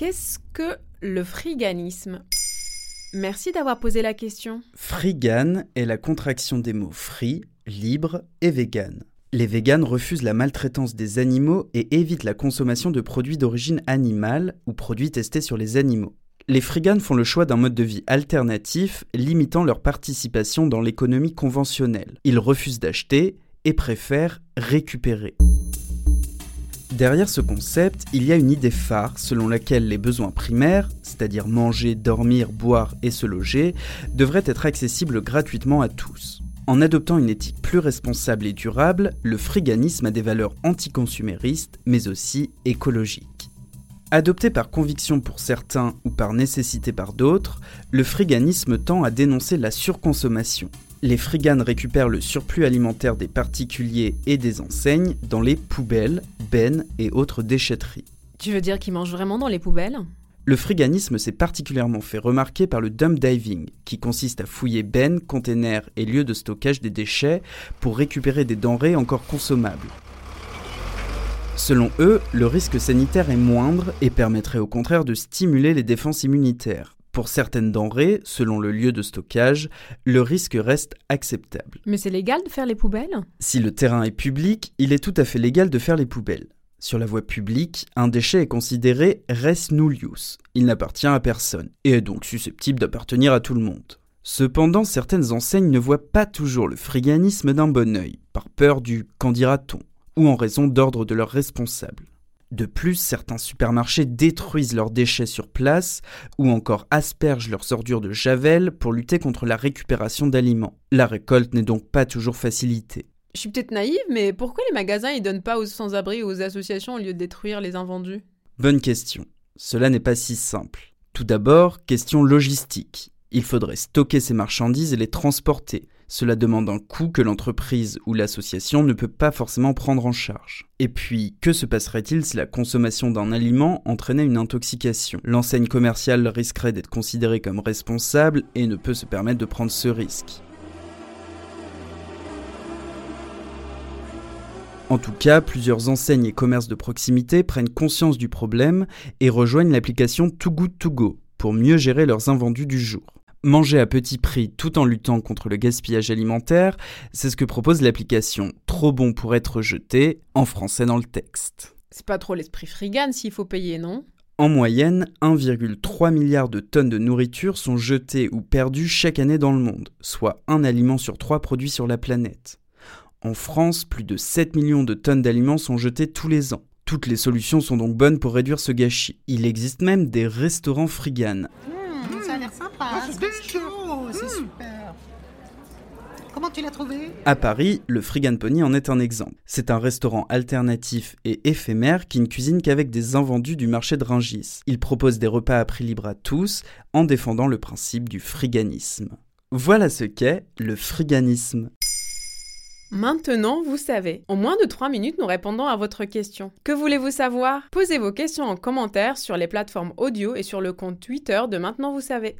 Qu'est-ce que le friganisme? Merci d'avoir posé la question. Frigan est la contraction des mots free, libre et vegan. Les véganes refusent la maltraitance des animaux et évitent la consommation de produits d'origine animale ou produits testés sur les animaux. Les friganes font le choix d'un mode de vie alternatif limitant leur participation dans l'économie conventionnelle. Ils refusent d'acheter et préfèrent récupérer. Derrière ce concept, il y a une idée phare selon laquelle les besoins primaires, c'est-à-dire manger, dormir, boire et se loger, devraient être accessibles gratuitement à tous. En adoptant une éthique plus responsable et durable, le friganisme a des valeurs anticonsuméristes mais aussi écologiques. Adopté par conviction pour certains ou par nécessité par d'autres, le friganisme tend à dénoncer la surconsommation. Les friganes récupèrent le surplus alimentaire des particuliers et des enseignes dans les poubelles, bennes et autres déchetteries. Tu veux dire qu'ils mangent vraiment dans les poubelles? Le friganisme s'est particulièrement fait remarquer par le dump diving, qui consiste à fouiller bennes, containers et lieux de stockage des déchets pour récupérer des denrées encore consommables. Selon eux, le risque sanitaire est moindre et permettrait au contraire de stimuler les défenses immunitaires. Pour certaines denrées, selon le lieu de stockage, le risque reste acceptable. Mais c'est légal de faire les poubelles? Si le terrain est public, il est tout à fait légal de faire les poubelles. Sur la voie publique, un déchet est considéré res nullius. Il n'appartient à personne et est donc susceptible d'appartenir à tout le monde. Cependant, certaines enseignes ne voient pas toujours le friganisme d'un bon œil, par peur du qu'en dira-t-on ou en raison d'ordre de leurs responsables. De plus, certains supermarchés détruisent leurs déchets sur place ou encore aspergent leurs ordures de javel pour lutter contre la récupération d'aliments. La récolte n'est donc pas toujours facilitée. Je suis peut-être naïve, mais pourquoi les magasins ils donnent pas aux sans-abri ou aux associations au lieu de détruire les invendus? Bonne question. Cela n'est pas si simple. Tout d'abord, question logistique. Il faudrait stocker ces marchandises et les transporter. Cela demande un coût que l'entreprise ou l'association ne peut pas forcément prendre en charge. Et puis, que se passerait-il si la consommation d'un aliment entraînait une intoxication? L'enseigne commerciale risquerait d'être considérée comme responsable et ne peut se permettre de prendre ce risque. En tout cas, plusieurs enseignes et commerces de proximité prennent conscience du problème et rejoignent l'application Too Good To Go pour mieux gérer leurs invendus du jour. Manger à petit prix tout en luttant contre le gaspillage alimentaire, c'est ce que propose l'application Trop bon pour être jeté, en français dans le texte. C'est pas trop l'esprit frigane s'il faut payer, non? En moyenne, 1,3 milliard de tonnes de nourriture sont jetées ou perdues chaque année dans le monde, soit un aliment sur trois produits sur la planète. En France, plus de 7 millions de tonnes d'aliments sont jetés tous les ans. Toutes les solutions sont donc bonnes pour réduire ce gâchis. Il existe même des restaurants friganes. Ah, c'est c'est c'est super. Comment tu l'as trouvé? À Paris, le Frigan Pony en est un exemple. C'est un restaurant alternatif et éphémère qui ne cuisine qu'avec des invendus du marché de Ringis. Il propose des repas à prix libre à tous en défendant le principe du friganisme. Voilà ce qu'est le friganisme. Maintenant, vous savez. En moins de 3 minutes, nous répondons à votre question. Que voulez-vous savoir? Posez vos questions en commentaire sur les plateformes audio et sur le compte Twitter de Maintenant, vous savez.